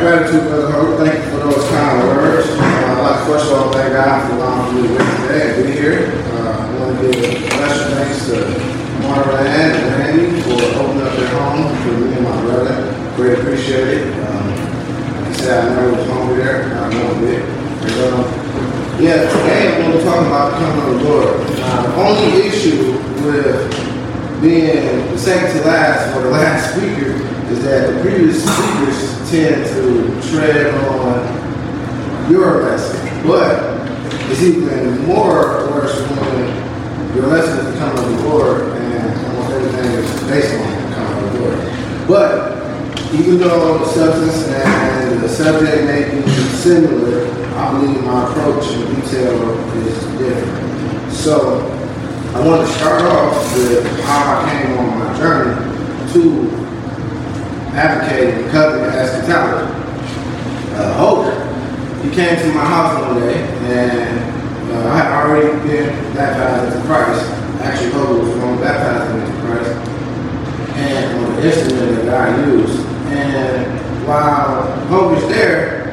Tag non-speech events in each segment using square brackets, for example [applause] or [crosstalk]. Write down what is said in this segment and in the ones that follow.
gratitude, Brother. Thank you for those kind words. Uh, I'd like to first of all thank God for allowing me to be today and be here. Uh, I want to give a special thanks to Marla and Randy for opening up their home for me and my brother. Great appreciate it. Um, like I said, I never was hungry there. I know a bit. And, um, yeah, today I'm going to talk about the coming of the Lord. Uh, the only issue with being the second to last or the last speaker is that the previous speakers tend to tread on your lesson. But it's even more worse when your lesson is the coming of the Lord and almost everything is based on the of the Lord. But even though the substance and the subject may be similar, I believe my approach in detail is different. So I want to start off with how I came on my journey to advocating covenant eschatology. Uh, Hope, he came to my house one day, and uh, I had already been baptized into Christ. Actually, Hope was baptize me into Christ, and on the instrument that God used. And while Hope is there,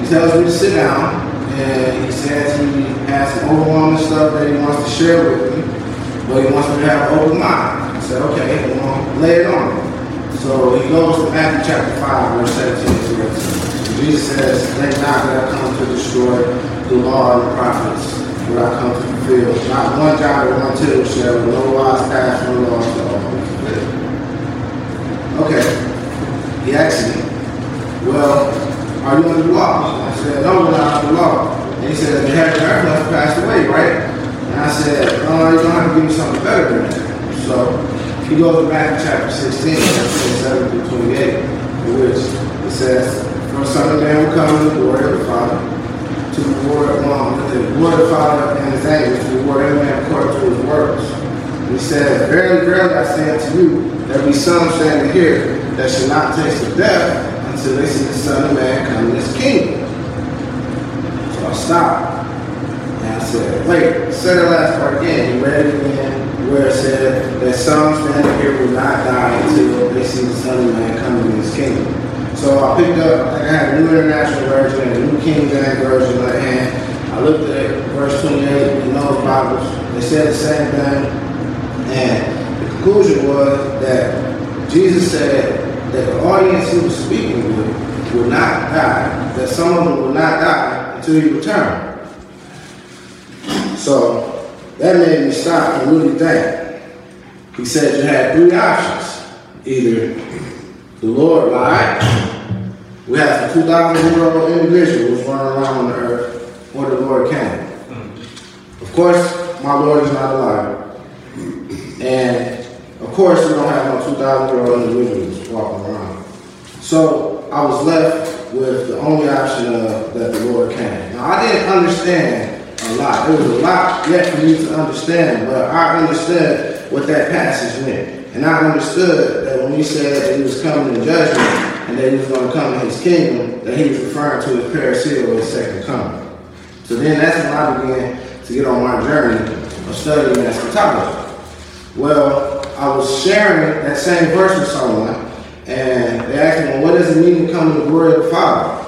he tells me to sit down, and he says he has some overwhelming stuff that he wants to share with me, but he wants me to have an open mind. I said, okay, well, lay it on me. So he goes to Matthew chapter 5, verse 17 to 18. Jesus says, Think not that I come to destroy the law and the prophets, but I come to fulfill. Not one jot or one tittle shall no wise pass from the law to all. Okay. He asked me, Well, are you under the law? I said, No, we're not under the law. And he said, The heaven and earth must pass away, right? And I said, Oh, you're going to have to give me something better than that. So he goes to Matthew chapter 16, verse 27 through 28, in which it says, For the Son of Man will come in the glory of the Father, to reward one, the glory of the Father and his angels, to reward every man according to his works. He said, Verily, verily, I say unto you, there be some standing here that shall not taste of death until they see the Son of Man come in his kingdom. So I stopped. And I said, wait, say that last part again. You read it again where it said that some standing here will not die until they see the Son of Man coming in his kingdom. So I picked up, I had a New International Version and a New King James Version, and I looked at verse 28 in those Bibles. They said the same thing. And the conclusion was that Jesus said that the audience he was speaking with would not die, that some of them would not die until he returned. So that made me stop and really think. He said you had three options. Either the Lord lied, we have some 2,000 year old individuals running around on the earth, or the Lord came. Mm. Of course, my Lord is not a liar. And of course, we don't have no 2,000 year old individuals walking around. So I was left with the only option of that the Lord came. Now, I didn't understand a lot. There was a lot yet for me to understand, but I understood what that passage meant. And I understood that when he said that he was coming in judgment and that he was going to come in his kingdom, that he was referring to his parousia or his second coming. So then that's when I began to get on my journey of studying eschatology. Well, I was sharing that same verse with someone, and they asked me, well, what does it mean to come in the glory of the Father?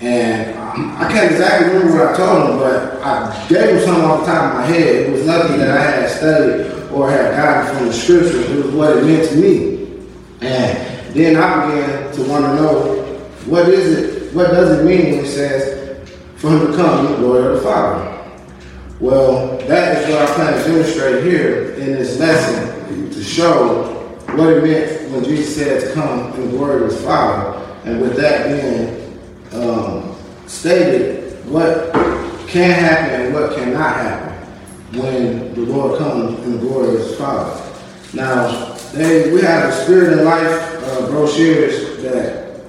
And I can't exactly remember what I told him, but I gave him something off the top of my head. It was nothing that I had studied or had gotten from the scriptures. It was what it meant to me. And then I began to want to know what is it, what does it mean when it says for him to come the glory of the Father? Well, that is what I plan to demonstrate here in this lesson to show what it meant when Jesus said to come in the glory of his Father. And with that being um, stated, what can happen and what cannot happen when the Lord comes in the glory of his Father. Now, they, we have a Spirit and Life uh, brochures that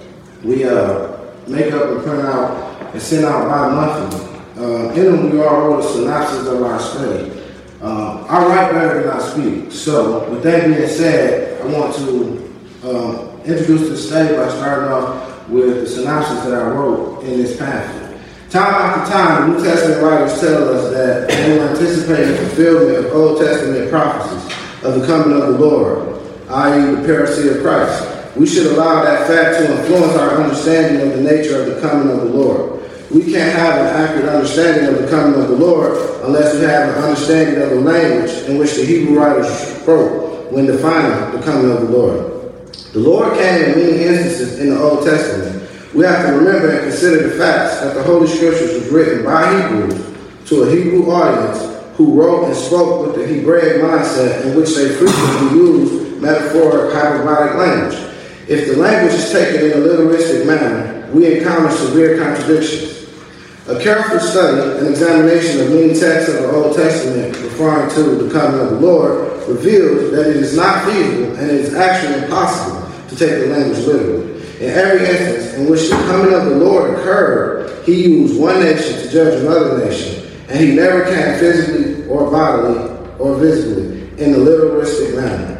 we uh, make up and print out and send out bi-monthly. Uh, in them, we are all wrote a synopsis of our study. Uh, I write better than I speak. So, with that being said, I want to uh, introduce the study by starting off with the synopsis that I wrote in this pamphlet. Time after time, the New Testament writers tell us that they were anticipating the fulfillment of Old Testament prophecies of the coming of the Lord, i.e., the parousia of Christ. we should allow that fact to influence our understanding of the nature of the coming of the Lord. We can't have an accurate understanding of the coming of the Lord unless we have an understanding of the language in which the Hebrew writers wrote when defining the coming of the Lord. The Lord came in many instances in the Old Testament. We have to remember and consider the facts that the Holy Scriptures was written by Hebrews to a Hebrew audience who wrote and spoke with the Hebraic mindset in which they frequently used metaphoric hyperbolic language. If the language is taken in a literalistic manner, we encounter severe contradictions. A careful study and examination of many texts of the Old Testament referring to the coming of the Lord reveals that it is not feasible and it is actually impossible to take the language literally. In every instance in which the coming of the Lord occurred, he used one nation to judge another nation, and he never came physically or bodily or visibly in the literalistic manner.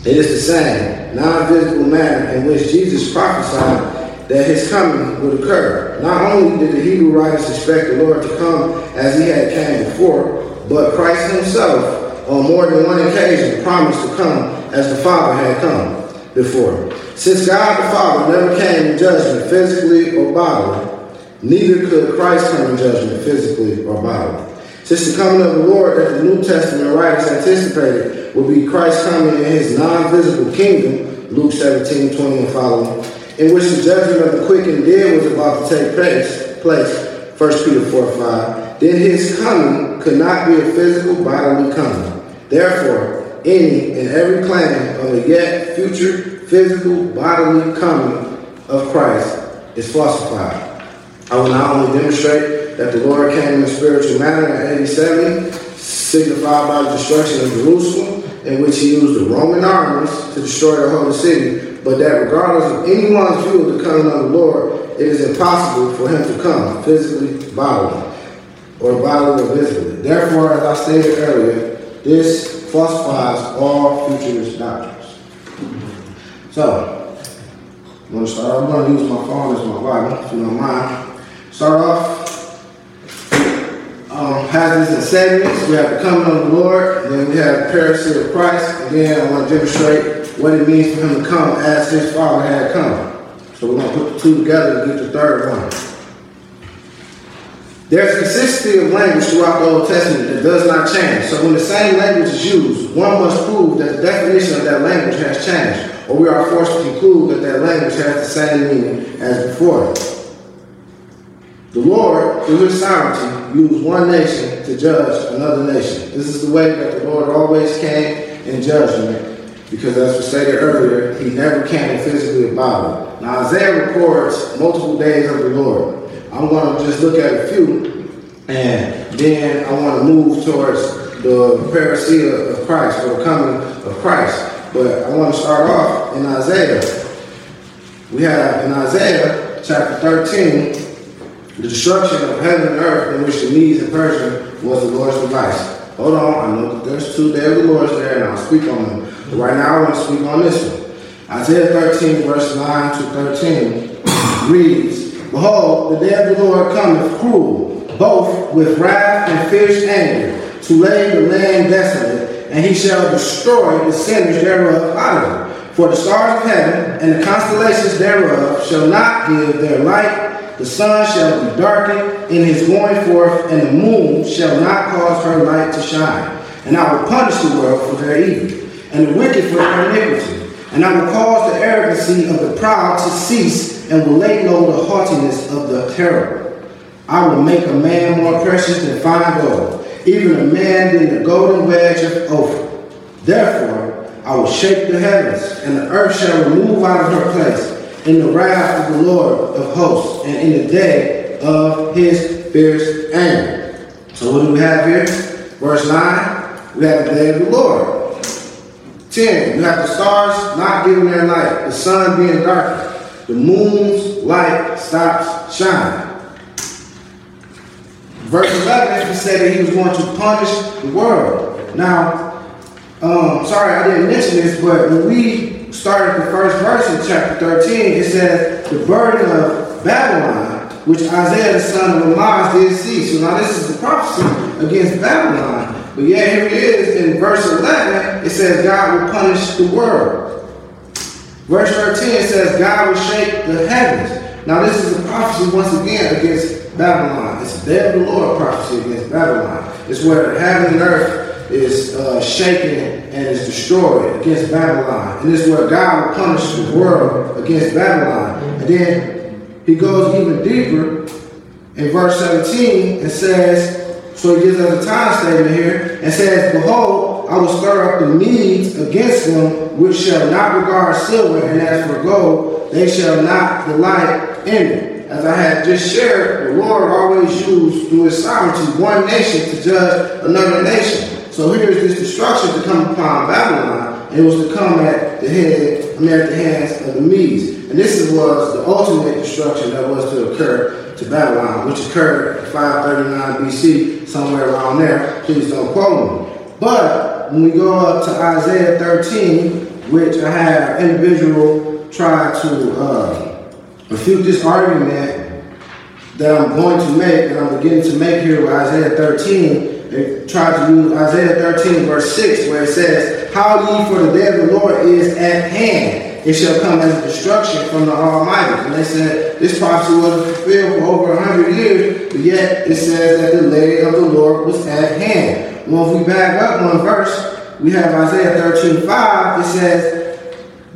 It is the same non-visible manner in which Jesus prophesied that his coming would occur. Not only did the Hebrew writers expect the Lord to come as he had came before, but Christ himself, on more than one occasion, promised to come as the Father had come before. Since God the Father never came in judgment physically or bodily, neither could Christ come in judgment physically or bodily. Since the coming of the Lord that the New Testament writers anticipated would be Christ coming in his non-visible kingdom, Luke 17, 20 and following, in which the judgment of the quick and dead was about to take place, place 1 Peter 4 5, then his coming could not be a physical bodily coming. Therefore, any and every claim of a yet future physical bodily coming of Christ is falsified. I will not only demonstrate that the Lord came in a spiritual manner in AD 70, signified by the destruction of Jerusalem, in which he used the Roman armies to destroy the whole city, but that regardless of anyone's view of the coming of the Lord, it is impossible for him to come physically, bodily, or bodily or visibly. Therefore, as I stated earlier, this falsifies all futurist doctrines. So, I'm going to start. I'm going to use my phone as my Bible, if you don't mind. Start off. Um, has this in segments. We have the coming of the Lord, then we have the parousia of Christ. Again, I want to demonstrate what it means for him to come as his father had come. So we're going to put the two together to get the third one. There's consistency of language throughout the Old Testament that does not change. So when the same language is used, one must prove that the definition of that language has changed, or we are forced to conclude that that language has the same meaning as before. The Lord, through his sovereignty, used one nation to judge another nation. This is the way that the Lord always came in judgment because as we stated earlier, he never came physically about it. Now Isaiah records multiple days of the Lord. I'm going to just look at a few, and then I want to move towards the parousia of Christ, or the coming of Christ. But I want to start off in Isaiah. We have in Isaiah chapter 13 the destruction of heaven and earth in which the Medes and Persians was the Lord's device. Hold on, I know there's two of the Lord's there, and I'll speak on them. But right now, I want to speak on this one. Isaiah 13, verse 9 to 13 reads, Behold, the day of the Lord cometh cruel, both with wrath and fierce anger, to lay the land desolate, and he shall destroy the sinners thereof out of it. For the stars of heaven and the constellations thereof shall not give their light. The sun shall be darkened in his going forth, and the moon shall not cause her light to shine. And I will punish the world for their evil and the wicked for their iniquity. And I will cause the arrogancy of the proud to cease, and will lay low the haughtiness of the terrible. I will make a man more precious than fine gold, even a man than the golden wedge of Ophir. Therefore, I will shake the heavens, and the earth shall remove out of her place in the wrath of the Lord of hosts, and in the day of his fierce anger. So what do we have here? Verse 9, we have the day of the Lord. 10. You have the stars not giving their light, the sun being darkened, the moon's light stops shining. Verse 11, he said that he was going to punish the world. Now, um, sorry I didn't mention this, but when we started the first verse in chapter 13, it says the burden of Babylon, which Isaiah the son of Amoz did see. So now this is the prophecy against Babylon. But yeah, here it is in verse 11, it says God will punish the world. Verse 13 says, God will shake the heavens. Now, this is a prophecy once again against Babylon. It's of the Lord prophecy against Babylon. It's where heaven and earth is uh, shaken and is destroyed against Babylon. And this is where God will punish the world against Babylon. And then he goes even deeper in verse 17 and says, so he gives us a time statement here and says, Behold, I will stir up the Medes against them, which shall not regard silver, and as for gold, they shall not delight in it. As I had just shared, the Lord always used through his sovereignty one nation to judge another nation. So here is this destruction to come upon Babylon, and it was to come at the head, I mean, at the hands of the Medes. And this was the ultimate destruction that was to occur to Babylon, which occurred 539 BC, somewhere around there. Please don't quote me. But when we go up to Isaiah 13, which I have individual try to uh, refute this argument that I'm going to make, that I'm beginning to make here with Isaiah 13, they try to use Isaiah 13, verse 6, where it says, How ye for the day of the Lord is at hand it shall come as destruction from the Almighty. And they said this prophecy was fulfilled for over hundred years, but yet it says that the day of the Lord was at hand. Well, if we back up one verse, we have Isaiah 13, 5. It says,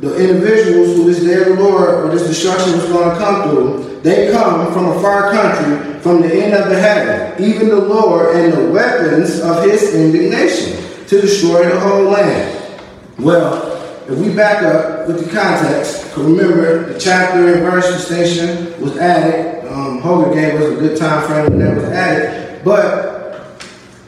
the individuals who this day of the Lord or this destruction is going to come through, they come from a far country, from the end of the heaven, even the Lord and the weapons of his indignation, to destroy the whole land. Well, if we back up with the context, remember the chapter and verse distinction was added. Um, Hogan gave us a good time frame when that was added. But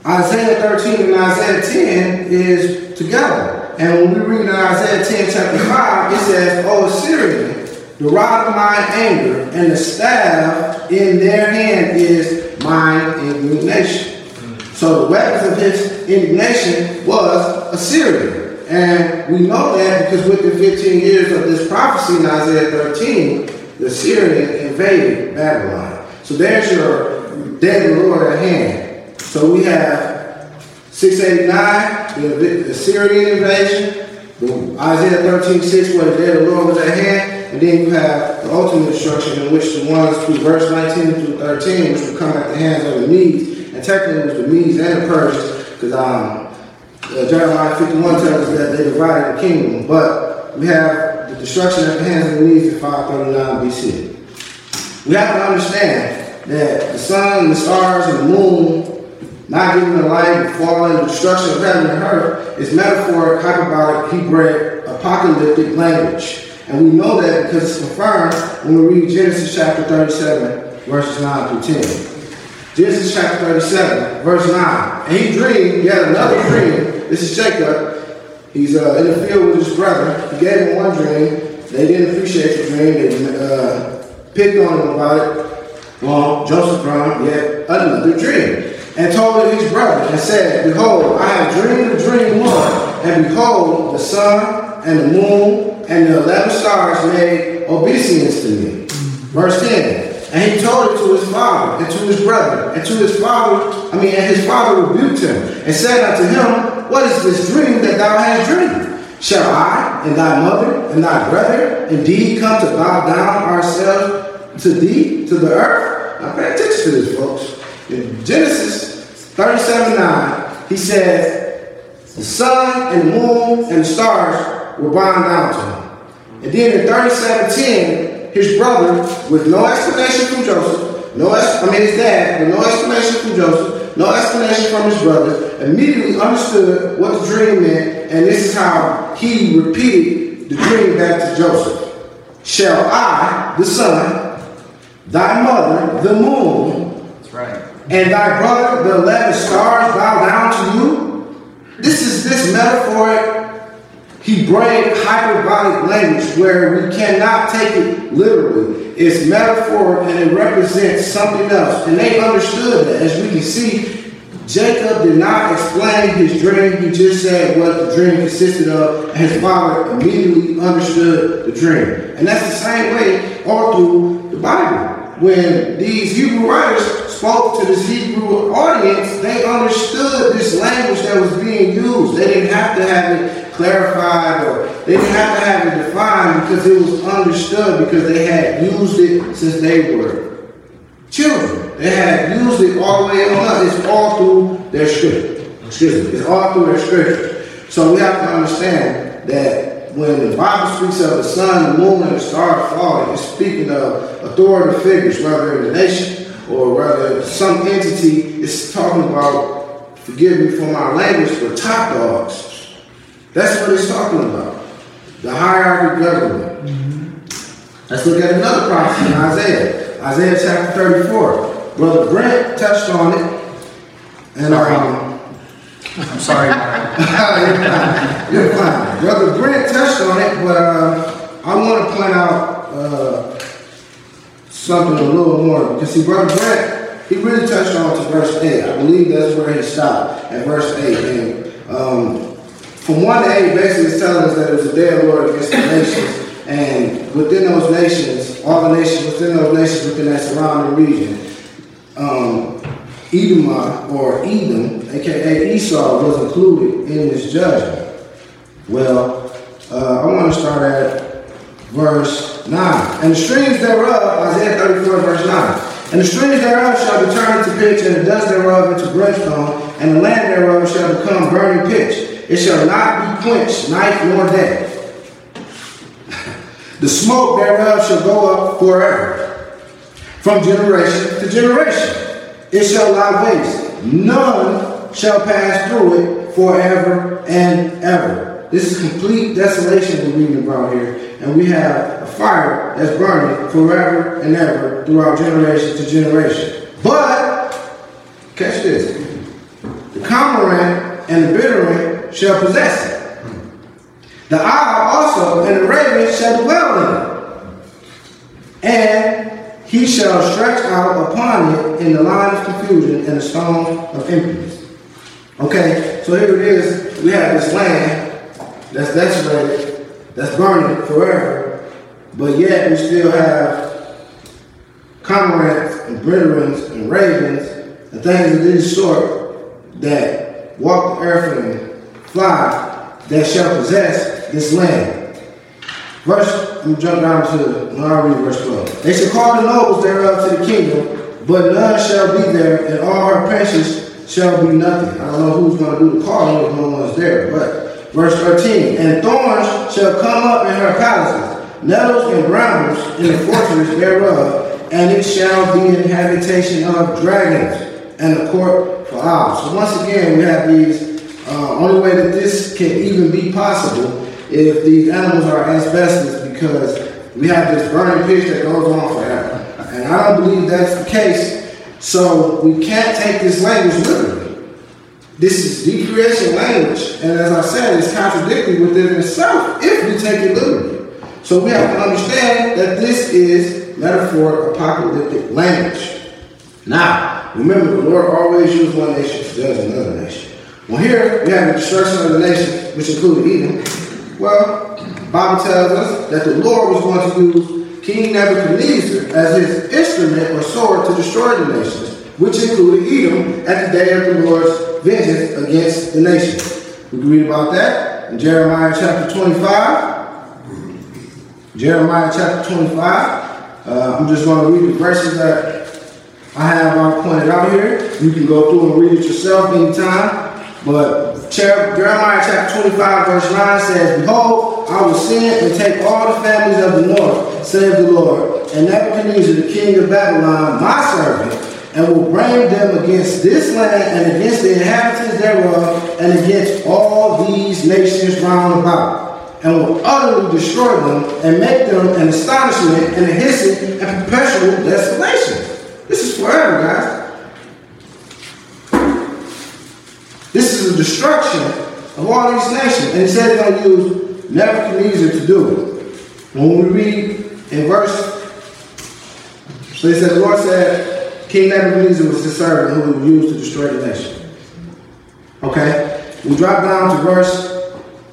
Isaiah 13 and Isaiah 10 is together. And when we read in Isaiah 10, chapter 5, it says, oh, O Assyrian, the rod of my anger and the staff in their hand is mine indignation. So the weapons of his indignation was Assyria. And we know that because within 15 years of this prophecy in Isaiah 13, the Syrian invaded Babylon. So there's your dead Lord at hand. So we have 689, the Assyrian invasion, Isaiah 13, 6, where the dead Lord was at hand, and then you have the ultimate destruction in which the ones through verse 19 through 13, which will come at the hands of the Medes, and technically it was the Medes and the Persians, because um, uh, Jeremiah 51 tells us that they divided the kingdom, but we have the destruction at the hands of the Medes in 539 BC. We have to understand that the sun, and the stars, and the moon not giving the light, falling, destruction of heaven and earth is metaphoric, hyperbolic, Hebrew, apocalyptic language. And we know that because it's confirmed when we read Genesis chapter 37, verses 9 through 10. Genesis chapter 37, verse 9. And he dreamed, he had another dream. This is Jacob. He's uh, in the field with his brother. He gave him one dream. They didn't appreciate the dream. They uh, picked on him about it. Well, Joseph dreamed yet another dream. And told it his brother and said, Behold, I have dreamed a dream one. And behold, the sun and the moon and the eleven stars made obeisance to me. Verse 10. And he told it to his father and to his brother. And to his father, I mean, and his father rebuked him and said unto him, What is this dream that thou hast dreamed? Shall I and thy mother and thy brother indeed come to bow down ourselves to thee, to the earth? Now pay attention to this, folks. In Genesis 37 9, he says, The sun and moon and the stars were bound down to him. And then in 37 10, his brother, with no explanation from Joseph, no, I mean his dad, with no explanation from Joseph, no explanation from his brothers, immediately understood what the dream meant, and this is how he repeated the dream back to Joseph. Shall I, the sun, thy mother, the moon, That's right. And thy brother, the eleven stars, bow down to you? This is this metaphoric Hebraic hyperbolic language where we cannot take it literally. It's metaphor and it represents something else. And they understood that. As we can see, Jacob did not explain his dream. He just said what the dream consisted of. And his father immediately understood the dream. And that's the same way all through the Bible. When these Hebrew writers spoke to this Hebrew audience, they understood this language that was being used. They didn't have to have it clarified or they didn't have to have it defined because it was understood because they had used it since they were children. They had used it all the way on. It's all through their scripture. Excuse me. It's all through their scripture. So we have to understand that when the Bible speaks of the sun, the moon, and the stars falling, it's speaking of authority figures, whether in the nation or whether some entity is talking about, forgive me for my language, but top dogs. That's what it's talking about. The hierarchy government. Mm-hmm. Let's look at another prophecy in Isaiah. Isaiah chapter 34. Brother Brent touched on it. And um, I'm sorry. [laughs] you're, fine. Brother Brent touched on it, but uh, I want to point out uh, something a little more because see, Brother Brent, he really touched on to verse 8. I believe that's where he stopped at verse 8. And um, from 1 to 8, basically, it's telling us that it was a day of Lord against the nations. And within those nations, all the nations within those nations within that surrounding region, um, Edomah or Edom, aka Esau, was included in this judgment. Well, uh, I want to start at verse 9. And the streams thereof, Isaiah 34, verse 9. And the streams thereof shall be turned into pitch, and the dust thereof into brimstone, and the land thereof shall become burning pitch. It shall not be quenched night nor day. [laughs] the smoke thereof shall go up forever, from generation to generation. It shall lie waste. None shall pass through it forever and ever. This is complete desolation we're reading about here. And we have a fire that's burning forever and ever throughout generation to generation. But, catch this. The cormorant and the bitterant shall possess it. The owl also and the raven shall dwell in it. And he shall stretch out upon it in the line of confusion and the stone of impudence. Okay, so here it is. We have this land that's desolated, that's burning forever, but yet we still have cormorants and bitterns and ravens and things of this sort that walk the earth and fly that shall possess this land. Verse, me jump down to, no, I'll read verse 12. They shall call the nobles thereof to the kingdom, but none shall be there, and all her princes shall be nothing. I don't know who's going to do the calling if no one's there, but verse 13. And thorns shall come up in her palaces, nettles and brambles in the fortress thereof, and it shall be an habitation of dragons, and a court for owls. So once again, we have these, uh, only way that this can even be possible if these animals are asbestos because we have this burning pitch that goes on forever. And I don't believe that's the case. So we can't take this language literally. This is decreation language. And as I said, it's contradictory within itself if we take it literally. So we have to understand that this is metaphor apocalyptic language. Now, remember, the Lord always used one nation to judge another nation. Well, here we have the destruction of the nation, which included Edom. Well, Bible tells us that the Lord was going to use King Nebuchadnezzar as his instrument or sword to destroy the nations, which included Edom at the day of the Lord's vengeance against the nations. We can read about that in Jeremiah chapter 25. Jeremiah chapter 25. Uh, I'm just going to read the verses that I have pointed out here. You can go through and read it yourself anytime. But Jeremiah chapter 25, verse 9 says, Behold, I will send and take all the families of the north, saith the Lord, and Nebuchadnezzar, the king of Babylon, my servant, and will bring them against this land and against the inhabitants thereof, and against all these nations round about, and will utterly destroy them, and make them an astonishment and a hissing and perpetual desolation. This is forever, guys. A destruction of all these nations. And he said he's going to use Nebuchadnezzar to do it. When we read in verse, so he said, the Lord said, King Nebuchadnezzar was his servant who was used to destroy the nation. Okay? We drop down to verse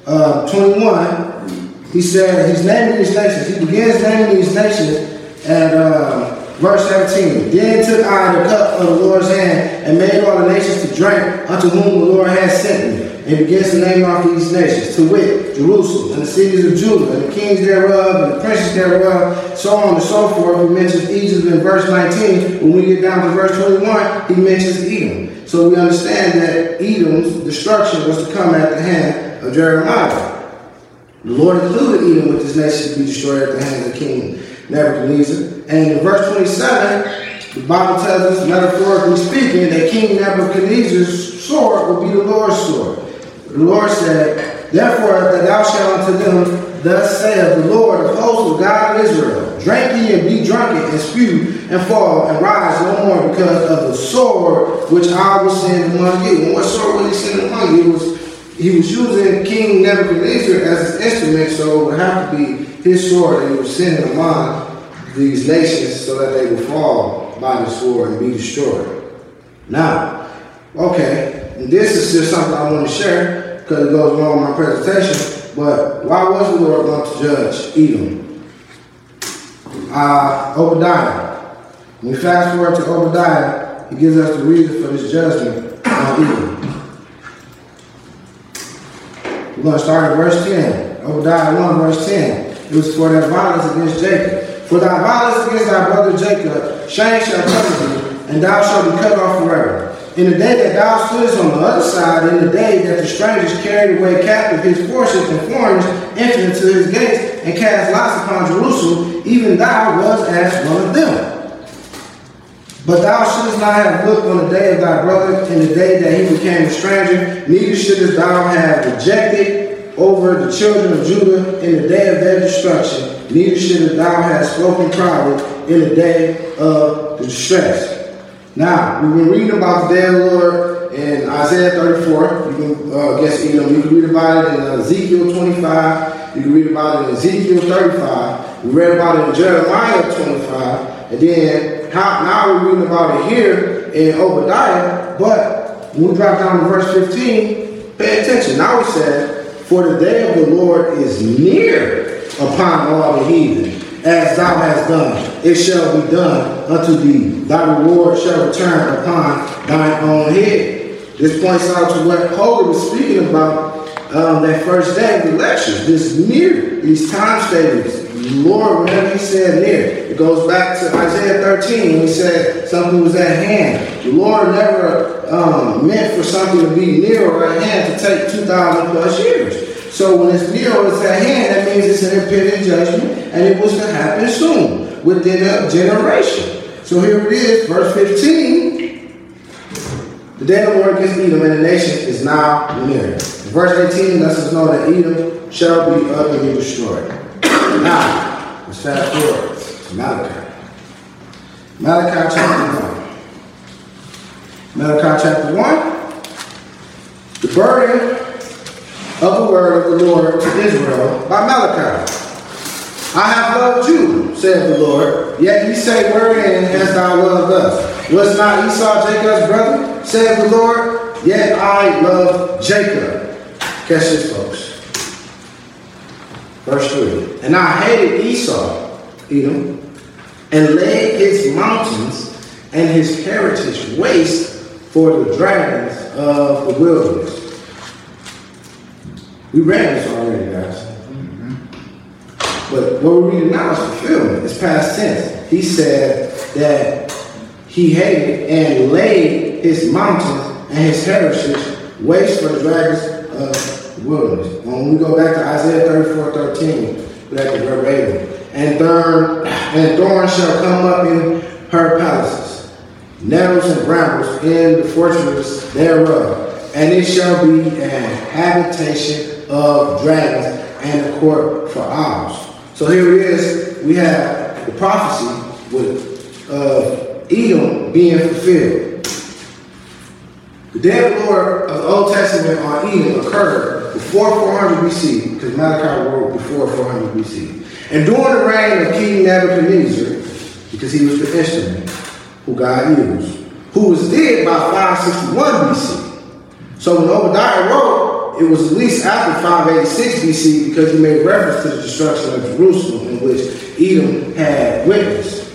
uh, 21. He said, he's naming these nations. He begins naming these nations. And uh, Verse 17. Then took I the cup of the Lord's hand and made all the nations to drink unto whom the Lord had sent me. And begins to name off these nations, to wit, Jerusalem, and the cities of Judah, and the kings thereof, and the princes thereof, so on and so forth. He mentions Egypt in verse 19. When we get down to verse 21, he mentions Edom. So we understand that Edom's destruction was to come at the hand of Jeremiah. The Lord included Edom with his nation to be destroyed at the hand of the King Nebuchadnezzar. And in verse 27, the Bible tells us, metaphorically speaking, that King Nebuchadnezzar's sword will be the Lord's sword. The Lord said, Therefore that thou shalt unto them, thus saith the Lord of hosts, God of Israel, drink ye and be drunken, and spew and fall and rise no more because of the sword which I will send among you. And what sword was he send among you? It was he was using King Nebuchadnezzar as his instrument, so it would have to be his sword and he was sending among these nations so that they would fall by the sword and be destroyed. Now, okay, and this is just something I want to share because it goes along with my presentation. But why was the Lord going to judge Edom? Uh, Obadiah. When we fast forward to Obadiah, he gives us the reason for this judgment on Edom. We're going to start at verse 10. Obadiah 1, verse 10. It was for that violence against Jacob. For thy violence against thy brother Jacob, shame shall cover thee, and thou shalt be cut off forever. In the day that thou stoodest on the other side, in the day that the strangers carried away captive his forces and foreigners entered into his gates and cast lots upon Jerusalem, even thou was as one of them. But thou shouldest not have looked on the day of thy brother in the day that he became a stranger, neither shouldest thou have rejected over the children of Judah in the day of their destruction, neither shouldest thou have spoken proudly in the day of the distress. Now, we've been reading about the day of the Lord in Isaiah 34. You can uh, guess, you know, you can read about it in Ezekiel 25. You can read about it in Ezekiel 35. We read about it in Jeremiah 25. And then how, now we're reading about it here in Obadiah. But when we drop down to verse 15, pay attention. Now it says, For the day of the Lord is near upon all the heathen as thou hast done, it shall be done unto thee. Thy reward shall return upon thine own head. This points out to what Hogan was speaking about um, that first day of the lecture. This near, these time statements. Lord, whenever he said near, it goes back to Isaiah 13 when he said something was at hand. The Lord never um, meant for something to be near or at hand to take 2,000 plus years. So when it's near or it's at hand, that means it's an impending judgment, and it was to happen soon, within a generation. So here it is, verse 15. The day of the Lord against Edom and the nation is now near. Verse 18 lets us know that Edom shall be utterly destroyed. Now, let's fast forward to Malachi. Malachi chapter 1. Malachi chapter 1. The burden of the word of the Lord to Israel by Malachi. I have loved you, said the Lord, yet ye say, Wherein hast thou loved us? Was not Esau Jacob's brother, said the Lord? Yet I love Jacob. Catch this, folks. Verse 3. And I hated Esau, Edom, and laid his mountains and his heritage waste for the dragons of the wilderness. We read this already, guys. But what we're reading now is fulfillment. It's past tense. He said that he hated and laid his mountains and his heritage waste for the dragons of the wilderness. When we go back to Isaiah 34, 13, back to verbatim. And thorn, and thorns shall come up in her palaces, nettles and brambles in the fortresses thereof, and it shall be an habitation of dragons and a court for owls. So here it is. We have the prophecy with uh, Edom being fulfilled. The day of the Lord of the Old Testament on Edom occurred before 400 BC, because Malachi wrote before 400 BC. And during the reign of King Nebuchadnezzar, because he was the instrument who God used, who was dead by 561 BC. So when Obadiah wrote, it was at least after 586 BC because he made reference to the destruction of Jerusalem in which Edom had witnessed.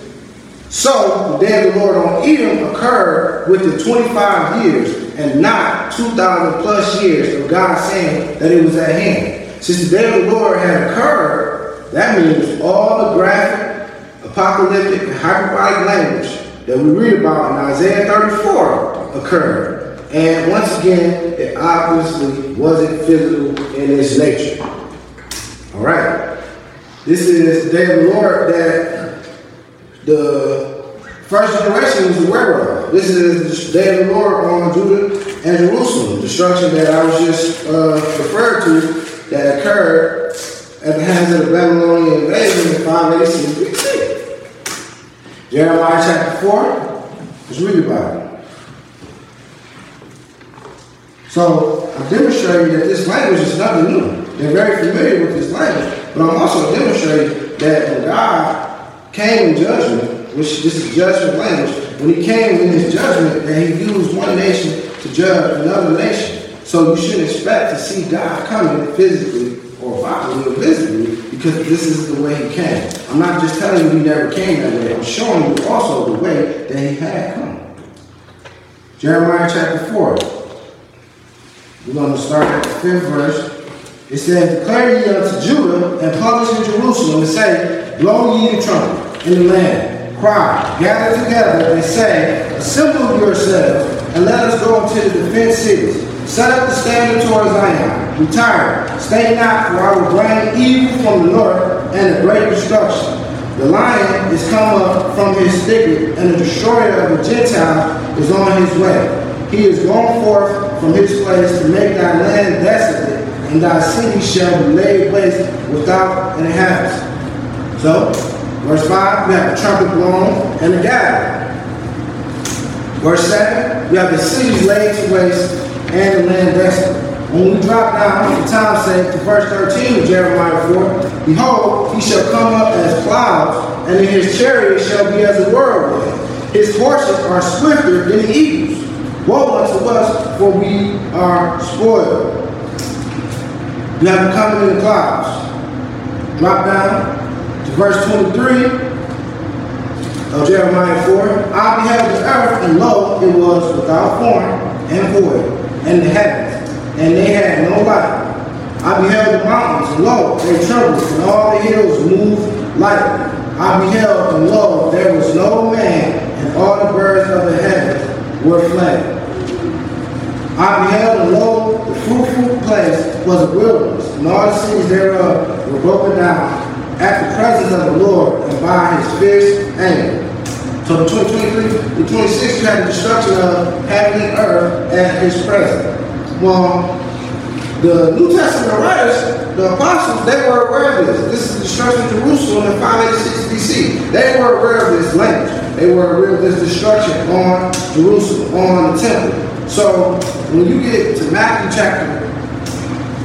So the day of the Lord on Edom occurred within 25 years and not 2,000 plus years of God saying that it was at hand. Since the day of the Lord had occurred, that means all the graphic, apocalyptic, and hyperbolic language that we read about in Isaiah 34 occurred. And once again, it obviously wasn't physical in its nature. All right. This is the day of the Lord that the first generation was aware of. This is the day of the Lord on Judah and Jerusalem, destruction that I was just uh, referred to that occurred at the hands of the Babylonian invasion in 586 BC. Jeremiah chapter 4, let's read about it. So I'm demonstrating that this language is nothing new. They're very familiar with this language, but I'm also demonstrating that when God came in judgment, which this is judgment language, when he came in his judgment, that he used one nation to judge another nation. So you shouldn't expect to see God coming physically or bodily or visibly because this is the way he came. I'm not just telling you he never came that way. I'm showing you also the way that he had come. Jeremiah chapter 4. We're going to start at the fifth verse. It says, Declare ye unto Judah and publish in Jerusalem and say, Blow ye the trumpet in the land. Cry, gather together they say, Assemble yourselves and let us go into the defense cities. Set up the standard towards Zion. Retire. Stay not, for I will bring evil from the north and a great destruction. The lion is come up from his thicket, and the destroyer of the Gentile is on his way. He is gone forth from his place to make thy land desolate, and thy city shall be laid waste without an inhabitant. So, verse 5, we have the trumpet blown and the gathering. Verse 7, we have the cities laid to waste and the land desolate. When we drop down, for time's sake, to verse 13 of Jeremiah 4, behold, he shall come up as clouds, and in his chariot shall be as a whirlwind. His horses are swifter than eagles. Woe unto us, for we are spoiled. You have coming in the clouds. Drop down verse 23 of Jeremiah 4. I beheld the earth, and lo, it was without form and void, and the heavens, and they had no light. I beheld the mountains, and lo, they trembled, and all the hills moved lightly. I beheld, and lo, there was no man, and all the birds of the heavens were fled. I beheld, and lo, the fruitful place was a wilderness, and all the cities thereof were broken down at the presence of the Lord and by his fierce anger. So the 2023, the 26, you had the destruction of heaven and earth at his presence. Well, the New Testament writers, the apostles, they were aware of this. This is the destruction of Jerusalem in 586 BC. They were aware of this language. They were aware of this destruction on Jerusalem, on the temple. So when you get to Matthew chapter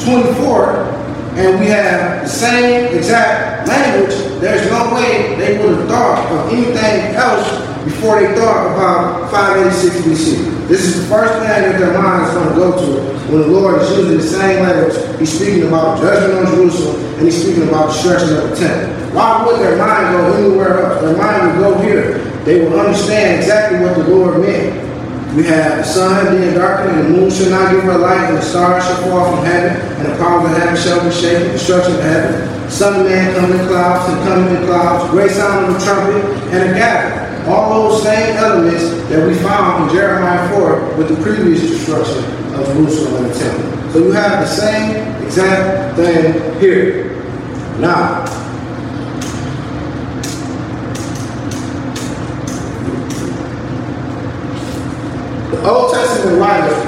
24, and we have the same exact language, there's no way they would have thought of anything else before they thought about 586 BC. This is the first thing that their mind is going to go to when the Lord is using the same language. He's speaking about judgment on Jerusalem and he's speaking about destruction of the temple. Why would their mind go anywhere else? Their mind would go here. They would understand exactly what the Lord meant. We have the sun being darkened, and the moon shall not give her light, and the stars shall fall from heaven, and the power of heaven shall be shaken, destruction of heaven. Of man coming in clouds, and coming in clouds, great sound of the trumpet, and a gathering. All those same elements that we found in Jeremiah 4 with the previous destruction of Jerusalem and the temple. So you have the same exact thing here. Now,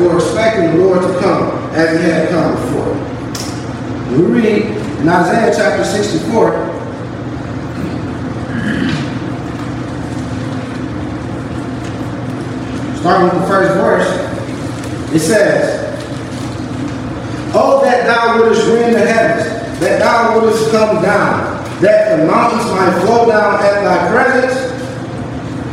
were expecting the Lord to come as he had come before. We read in Isaiah chapter 64. Starting with the first verse, it says, Oh, that thou wouldest rend the heavens, that thou wouldest come down, that the mountains might flow down at thy presence,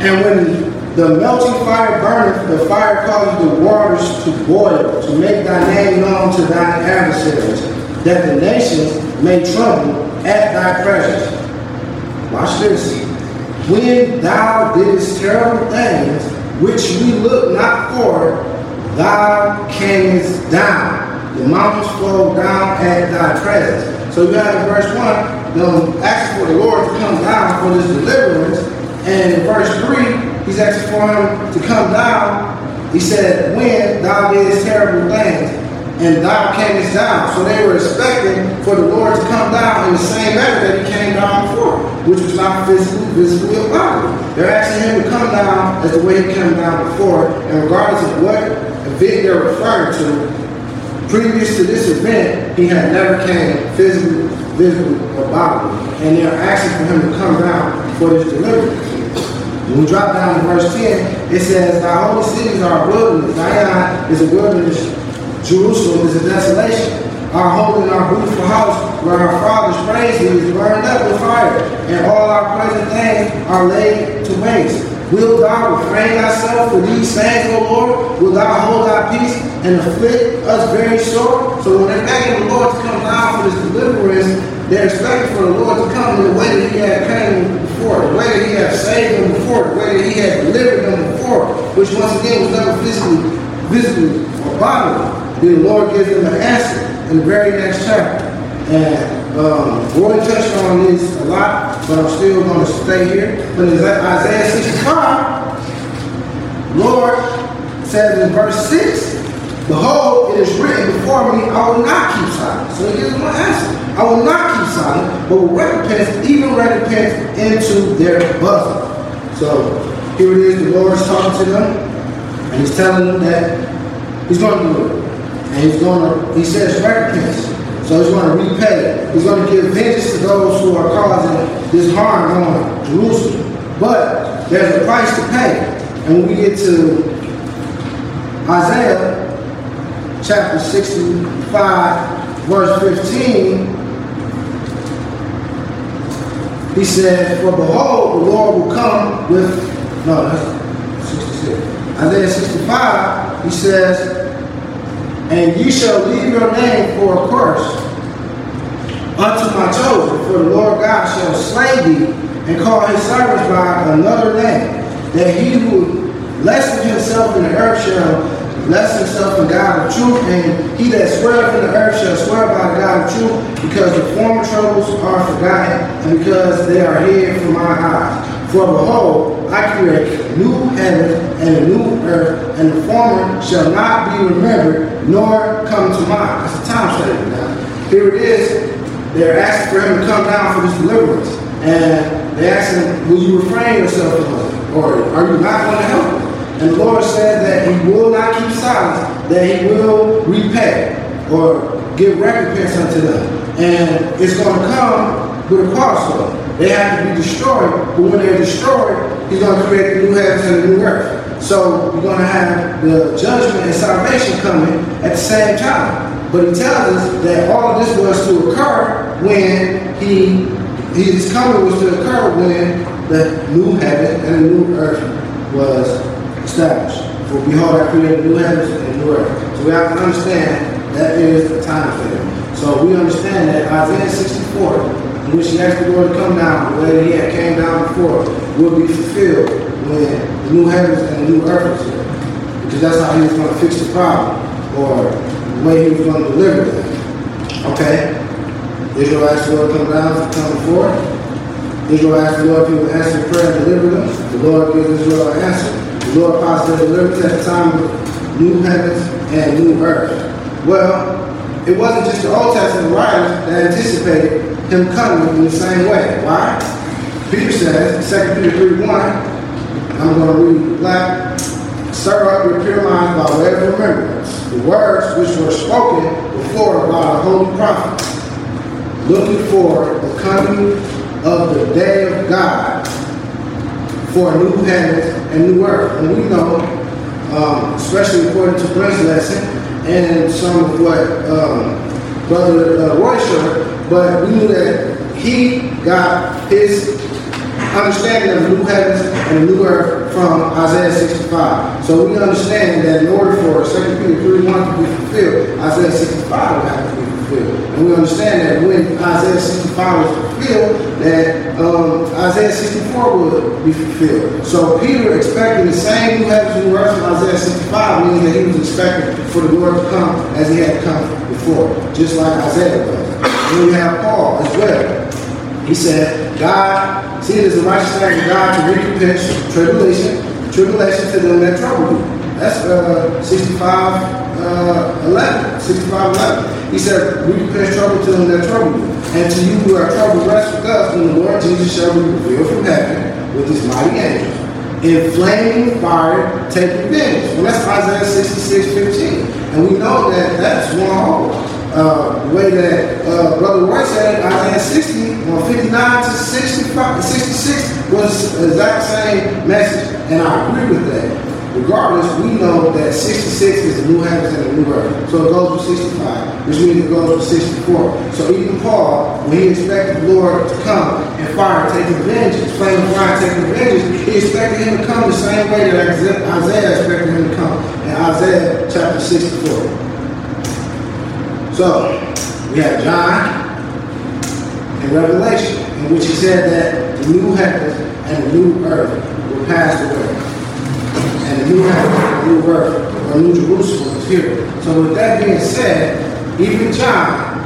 and when the melting fire burneth, the fire causes the waters to boil, to make thy name known to thine adversaries, that the nations may tremble at thy presence. Watch this. when thou didst terrible things, which we look not for, thou camest down. The mountains flowed down at thy presence. So you have in verse 1, them asking for the Lord to come down for this deliverance. And in verse 3, he's asking for him to come down. He said, when thou didst terrible things, and thou camest down. So they were expecting for the Lord to come down in the same manner that he came down before, which was not physically, visibly a body. They're asking him to come down as the way he came down before, and regardless of what event they're referring to, previous to this event, he had never came physically, visibly, or bodily. And they're asking for him to come down for this deliverance. When we drop down to verse 10, it says, Thy holy cities are a wilderness. Zion is a wilderness Jerusalem is a desolation. Our holy and our beautiful house, where our fathers praised thee, is burned up with fire, and all our pleasant things are laid to waste. Will thou refrain thyself for these things, O Lord? Will thou hold thy peace and afflict us very sore? So when they're begging the Lord to come down for this deliverance, they're expecting for the Lord to come in the way that he had came before, the way that he had saved them before, the way that he had delivered them before, which once again was never physically, visibly or bodily then the Lord gives them an answer in the very next chapter. And um, Roy touched on this a lot, but I'm still going to stay here. But in Isaiah 65, Lord says in verse 6, Behold, it is written before me, I will not keep silent. So he gives them an answer. I will not keep silent, but will recompense, even recompense into their bosom. So here it is, the Lord is talking to them, and he's telling them that he's going to do it. And he's going to, he says recompense. So he's going to repay. He's going to give vengeance to those who are causing this harm on Jerusalem. But there's a price to pay. And when we get to Isaiah chapter 65, verse 15, he said, For behold, the Lord will come with, no, that's 66. Isaiah 65, he says, and ye shall leave your name for a curse unto my chosen, for the Lord God shall slay thee and call his servants by another name, that he who lessen himself in the earth shall lessen himself in God of truth, and he that sweareth in the earth shall swear by the God of truth, because the former troubles are forgotten, and because they are hid from my eyes. For behold, I create new heaven and a new earth, and the former shall not be remembered, nor come to mind. That's a time statement now. Here it is. They're asking for him to come down for this deliverance. And they ask him, will you refrain yourself from? Or are you not going to help us? The Lord said that he will not keep silence, that he will repay or give recompense unto them. And it's going to come with a cost though. They have to be destroyed, but when they're destroyed, he's going to create the new heavens and the new earth. So we're going to have the judgment and salvation coming at the same time. But he tells us that all of this was to occur when he his coming was to occur when the new heaven and the new earth was established. For behold, I created new heavens and new earth. So we have to understand that is the time frame. So we understand that Isaiah 64 in which he asked the Lord to come down the way that he had came down before will be fulfilled when the new heavens and the new earth is here. Because that's how he was going to fix the problem or the way he was going to deliver them. Okay? Israel asked the Lord to come down to come before. Israel asked the Lord if he would answer prayer and deliver them. The Lord gives Israel an answer. Promised their deliverance at the time of new heavens and new earth. Well, it wasn't just the Old Testament writers that anticipated him coming in the same way. Why? Peter says, 2 Peter 3 1, I'm going to read black, stir up your pure minds by way of remembrance, the words which were spoken before by the holy prophets, looking for the coming of the day of God for a new heavens and new earth. And we know, um, especially according to Brent's lesson and some of what um, Brother uh, Roy showed, but we knew that he got his understanding of the new heavens and the new earth from Isaiah 65. So we understand that in order for 2 Peter 3 1 to be fulfilled, Isaiah 65 would have to be fulfilled. And we understand that when Isaiah 65 was fulfilled, that um, Isaiah 64 would be fulfilled. So Peter expecting the same new heavens and earth from Isaiah 65 means that he was expecting for the Lord to come as he had come before, just like Isaiah was. And we have Paul as well. He said, God, see it is the righteous act of God to recompense tribulation, tribulation to them that trouble you. That's uh, 65, uh, 11. 65, 11. He said, we recompense trouble to them that trouble you. And to you who are troubled, rest with us when the Lord Jesus shall be revealed from heaven with his mighty angels. In flaming fire, taking vengeance. Well, that's Isaiah 66, 15. And we know that that's one whole uh, the way that uh, Brother Roy said Isaiah 60, well, 59 to 65, 66 was the exact same message, and I agree with that. Regardless, we know that 66 is the new heavens and the new earth. So it goes to 65, which means it goes to 64. So even Paul, when he expected the Lord to come and fire taking vengeance, flame of fire taking vengeance, he expected him to come the same way that Isaiah expected him to come in Isaiah chapter 64. So, we have John and Revelation, in which he said that the new heavens and the new earth will pass away. And the new heavens and the new earth, or New Jerusalem, is here. So, with that being said, even John,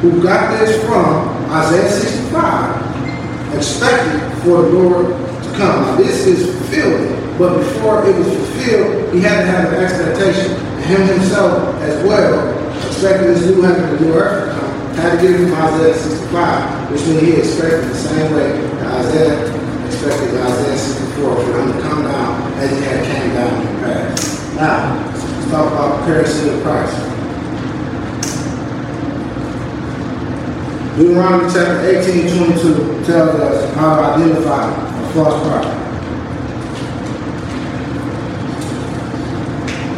who got this from Isaiah 65, expected for the Lord to come. Now, this is fulfilled, but before it was fulfilled, he had to have an expectation. Him himself as well expecting this new heaven and new earth to come. Had to from Isaiah 65, which means he expected the same way that Isaiah expected Isaiah 64 for him to come down as he had came down in the past. Now, let's talk about the comparison of Christ. Deuteronomy chapter 18, 22 tells us how to identify a false prophet.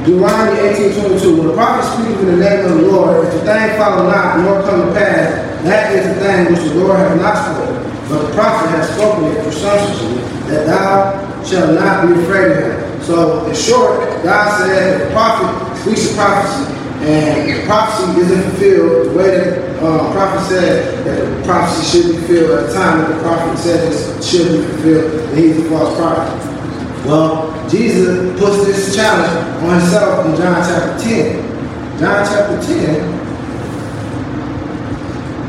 Deuteronomy 18, 22. When the prophet speaks in the name of the Lord, if the thing follow not, nor come to pass, that is the thing which the Lord has not spoken. But the prophet has spoken it presumptuously, that thou shalt not be afraid of him. So, in short, God said the prophet speaks a prophecy, and the prophecy isn't fulfilled the way that uh, prophet said that the prophecy should be fulfilled at the time that the prophet said it should be fulfilled, then he's a false prophet. Well, Jesus puts this challenge on himself in John chapter 10. John chapter 10,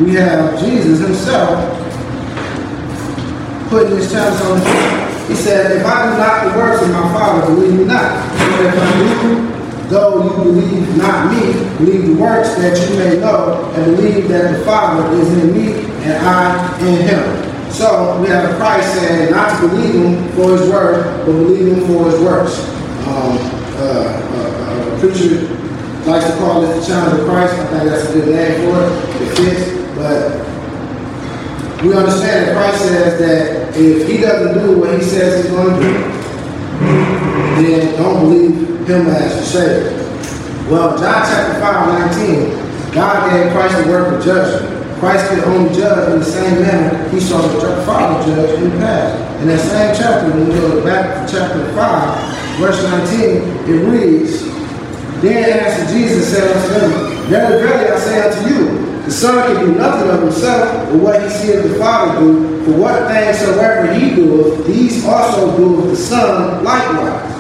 we have Jesus himself putting this challenge on himself. He said, If I do not the works of my Father, believe me not. But if I do, though you believe not me, believe the works that you may know, and believe that the Father is in me and I in him. So we have a Christ saying not to believe him for his word, but believe him for his works. Um, uh, uh, a preacher likes to call it the challenge of Christ. I think that's a good name for it. It fits. But we understand that Christ says that if he doesn't do what he says he's going to do, then don't believe him as your Savior. Well, John chapter 5, 19, God gave Christ the work of judgment. Christ could only judge in the same manner he saw the Father judge in the past. In that same chapter, when we go back to chapter 5, verse 19, it reads, Then answered Jesus said unto them, Verily, verily, I say unto you, the Son can do nothing of himself, but what he seeth the Father do, for what things soever he doeth, these also doeth the Son likewise.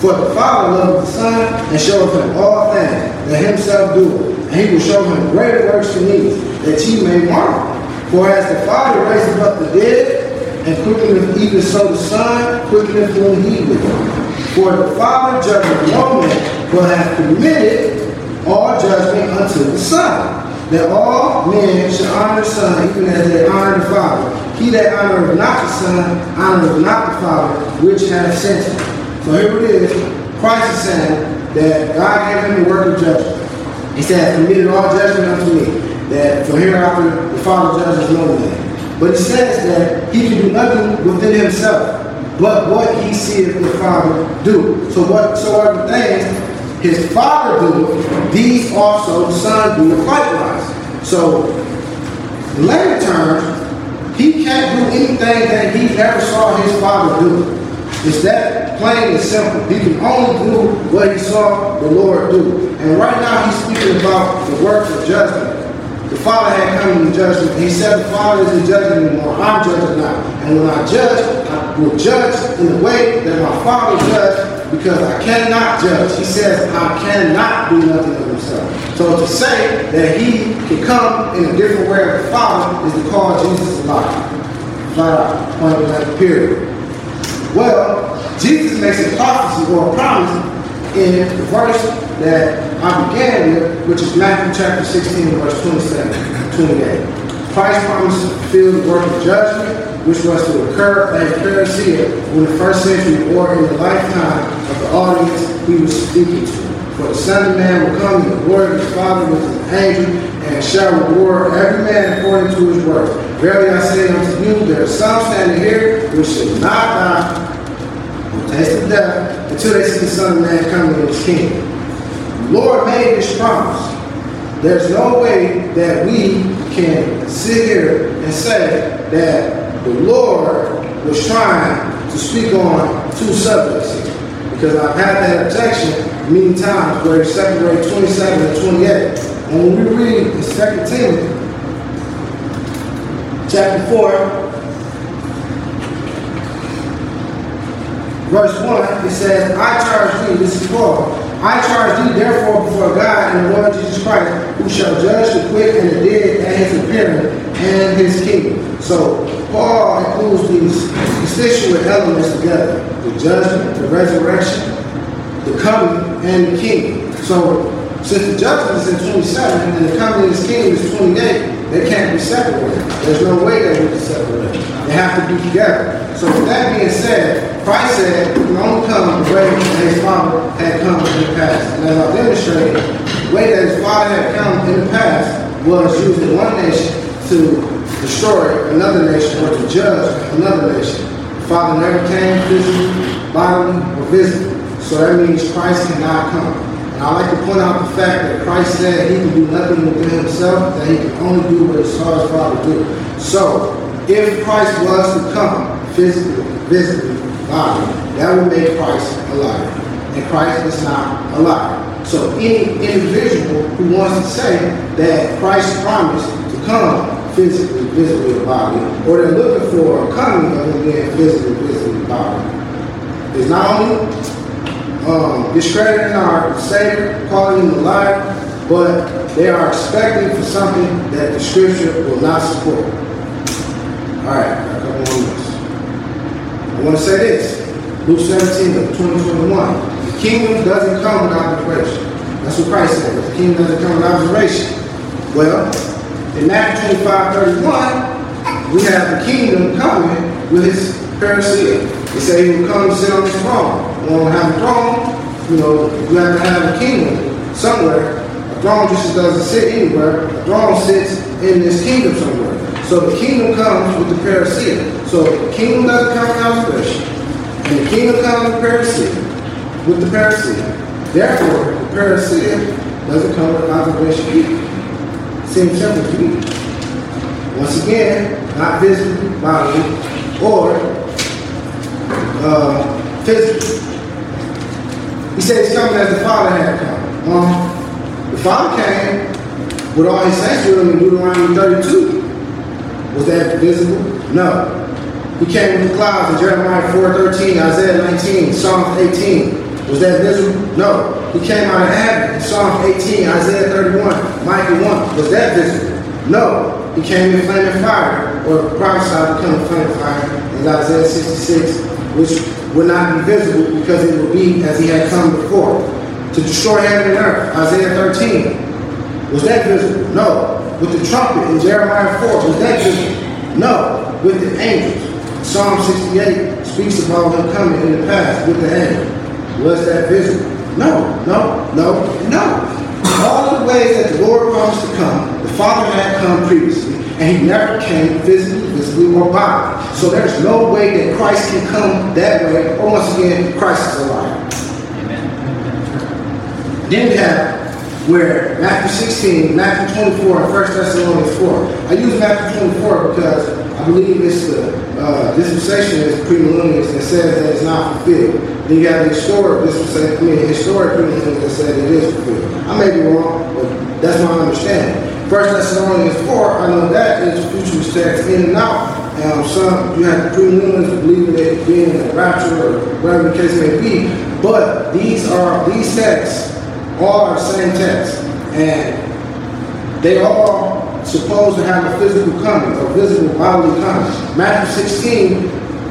For the Father loveth the Son, and showeth him all things that himself doeth. And he will show him greater works than these, that he may marvel. For as the Father raiseth up the dead, and quickeneth even so the Son quickeneth whom he will. For the Father judgeth no man, but hath committed all judgment unto the Son, that all men should honor the Son even as they honor the Father. He that honoreth not the Son honoreth not the Father, which hath sent him. So here it is. Christ is saying that God gave him the work of judgment. He said, committed all judgment unto me that from hereafter the Father judges no man. But he says that he can do nothing within himself but what he seeth the Father do. So what so are the things his Father do, these also the Son do likewise. So, later terms, he can't do anything that he never saw his Father do. It's that plain and simple. He can only do what he saw the Lord do. And right now he's speaking about the works of judgment the Father had come in judgment. He said the Father isn't judging anymore. I'm judging now. And when I judge, I will judge in the way that my Father judged because I cannot judge. He says I cannot do nothing of himself. So to say that he can come in a different way of the Father is to call Jesus a liar. Flat out, point blank, period. Well, Jesus makes a prophecy or a promise in the verse that I began with, which is Matthew chapter 16, verse 27, 28. Christ promised to fulfill the work of judgment, which was to occur at Parousia in the first century or in the lifetime of the audience he was speaking to. For the Son of Man will come in the glory of his Father with his angel and shall reward every man according to his work. Verily I say unto you, there are some standing here which shall not die taste of death until they see the Son of Man coming in his kingdom. The Lord made this promise. There's no way that we can sit here and say that the Lord was trying to speak on two subjects Because I've had that objection many times where he separated 27 and 28. And when we read in 2 Timothy chapter 4, verse 1, it says, I charge thee, this is Paul, I charge thee therefore before God and the Lord Jesus Christ, who shall judge the quick and the dead at his appearing and his kingdom. So Paul includes these constituent elements together, the judgment, the resurrection, the coming, and the kingdom. So since the judgment is in 27 and the coming of his kingdom is 28, they can't be separated. There's no way they can be separated. They have to be together. So with that being said, Christ said he can only come the way that his Father had come in the past. And as I demonstrated, the way that his Father had come in the past was using one nation to destroy another nation or to judge another nation. The Father never came physically, bodily, or visibly. So that means Christ cannot come. And I like to point out the fact that Christ said he can do nothing within himself, that he can only do what he saw his Father do. So, if Christ was to come physically, visibly, bodily, that would make Christ a liar. And Christ is not a liar. So any individual who wants to say that Christ promised to come physically, visibly, or bodily, or they're looking for a coming of him being physically, visibly, bodily, is not only um, discrediting our Savior, calling him a liar, but they are expecting for something that the Scripture will not support. All right, a couple more minutes. I want to say this. Luke 17, 2021. The kingdom doesn't come without preparation. That's what Christ said. The kingdom doesn't come without observation. Well, in Matthew 25, 31, we have the kingdom coming with his parousia. He said he will come and sit on his throne to have a throne, you know, you have to have a kingdom somewhere. A throne just doesn't sit anywhere. A throne sits in this kingdom somewhere. So the kingdom comes with the parousia. So the kingdom doesn't come in observation. And the kingdom comes with parousia, with the parousia. Therefore, the parousia doesn't come with observation either. Seems simple to me. Once again, not visibly, bodily, or uh, physically. He said he's coming as the Father had come. Um, the Father came with all his him in Deuteronomy 32. Was that visible? No. He came with the clouds in Jeremiah 4.13, Isaiah 19, Psalm 18. Was that visible? No. He came out of heaven in Psalm 18, Isaiah 31, Micah 1. Was that visible? No. He came in flaming fire, or prophesied to come in flaming fire in Isaiah 66, which would not be visible because it would be as he had come before. To destroy heaven and earth, Isaiah 13. Was that visible? No. With the trumpet in Jeremiah 4, was that visible? No. With the angels. Psalm 68 speaks about him coming in the past with the angel. Was that visible? No, no, no, no. All the ways that the Lord promised to come, the Father had come previously, and he never came physically, visibly, or bodily. So there's no way that Christ can come that way, or once again, Christ is alive. Amen. Then we have where Matthew 16, Matthew 24, and 1 Thessalonians 4. I use Matthew 24 because I believe it's the uh, dispensation is premillennials that says that it's not fulfilled. Then you have the historic dispensation, I mean, historic premillennials that says it is fulfilled. I may be wrong, but that's my understanding. First Thessalonians 4, I know that is futurist text in and out. Um, some, you have premillennialists believing that being in a rapture or whatever the case may be. But these are, these texts all are the same text. And they all supposed to have a physical coming, a visible bodily coming. Matthew 16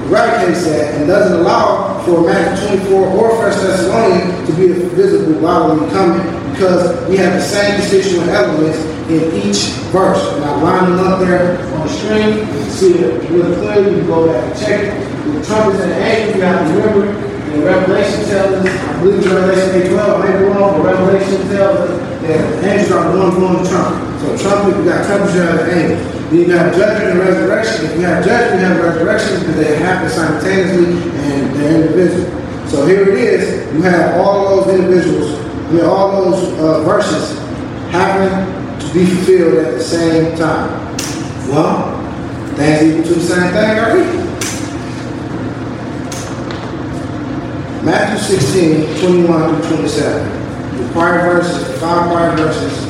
eradicates that and doesn't allow for Matthew 24 or 1 Thessalonians to be a visible bodily coming because we have the same constituent elements in each verse. And I line them up there on the screen. You see it really clearly. You can go back and check it. The trumpets and the angels, you have to remember. And Revelation tells us, I believe it's Revelation 8 12, maybe wrong, but Revelation tells us that the angels are the ones blowing the trumpet. So trumpet, you got trumpets, you have the angels. Then you got judgment and resurrection. If you have judgment, you have resurrection because they happen simultaneously and they're indivisible. So here it is. You have all those individuals, you have all those uh, verses happen to be fulfilled at the same time. Well, things equal to the same thing equal. Matthew 16, 21 through 27. The prior verses, the five prior verses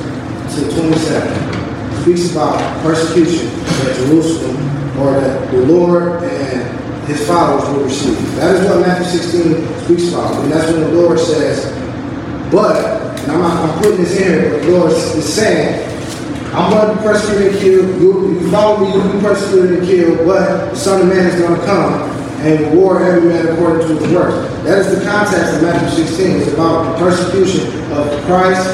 to 27, speaks about persecution at Jerusalem or that the Lord and his followers will receive. That is what Matthew 16 speaks about. And that's when the Lord says, but, and I'm, not, I'm putting this in here, but the Lord is saying, I'm going to be persecuted and killed. You, you follow me, you'll be persecuted and killed, but the Son of Man is going to come and reward every man according to his works. That is the context of Matthew 16. It's about the persecution of Christ.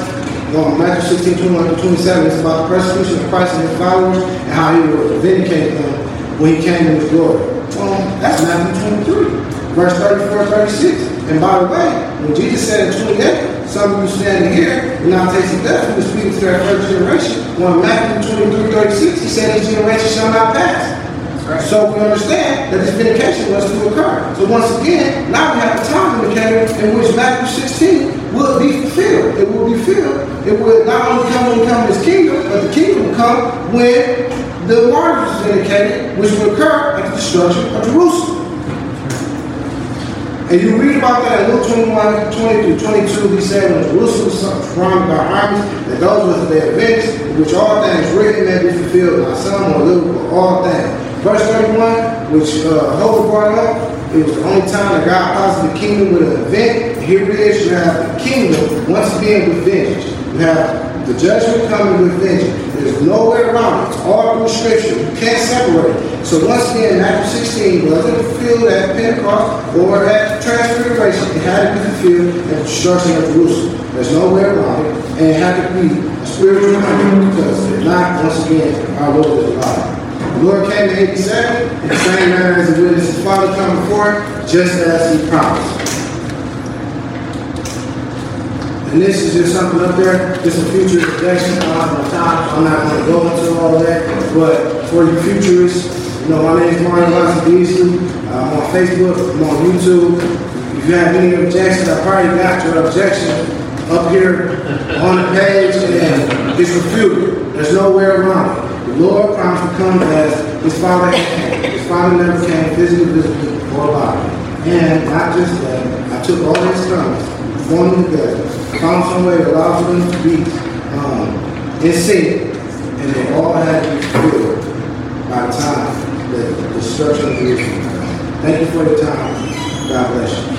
Well, Matthew 16, 21 to 27 is about the persecution of Christ and his followers and how he will vindicate them when he came in his glory. Well, that's Matthew 23, verse 34, 36. And by the way, when Jesus said in 28, some of you standing here will not taste of death, he was speaking to that first generation. When Matthew 23, 36, he said, This generation shall not pass. So we understand that this vindication was to occur. So once again, now we have a time indicator in which Matthew 16 will be fulfilled. It will be filled. It will not only come when in his kingdom, but the kingdom will come when the martyrs is vindicated, which will occur at the destruction of Jerusalem. And you read about that in Luke 21, 20 through 22, he said, when Jerusalem surrounded by armies, that those were the events, in which all things written may be fulfilled, not some or little, but all things. Verse 31, which uh, Hope brought up, it was the only time that God posited the kingdom with an event. Here it is, you have the kingdom once again with vengeance. You have the judgment coming with vengeance. There's no way around it. It's all through scripture. You can't separate it. So once again, Matthew 16 wasn't fulfilled at Pentecost or at Transfiguration. It had to be fulfilled at the destruction of Jerusalem. There's no way around it. And it had to be a spiritual coming because if not, once again, our Lord is alive. The Lord came in 87 in the same manner as he witnessed his father come before, just as he promised. And this is just something up there, just a future projection. I have no time. I'm not going to go into all of that. But for you futurists, you know, my name is Mario Watson Beasley. I'm on Facebook, I'm on YouTube. If you have any objections, I probably got your objection up here on the page and it's refuted. There's no way around it. The Lord promised to come as his father came. His father never came physically, visibly, or bodily. And not just that, I took all his comments, them together, found some way to allow them to be um, in sync, and they all had to be fulfilled by time that the destruction of Jerusalem. Thank you for your time. God bless you.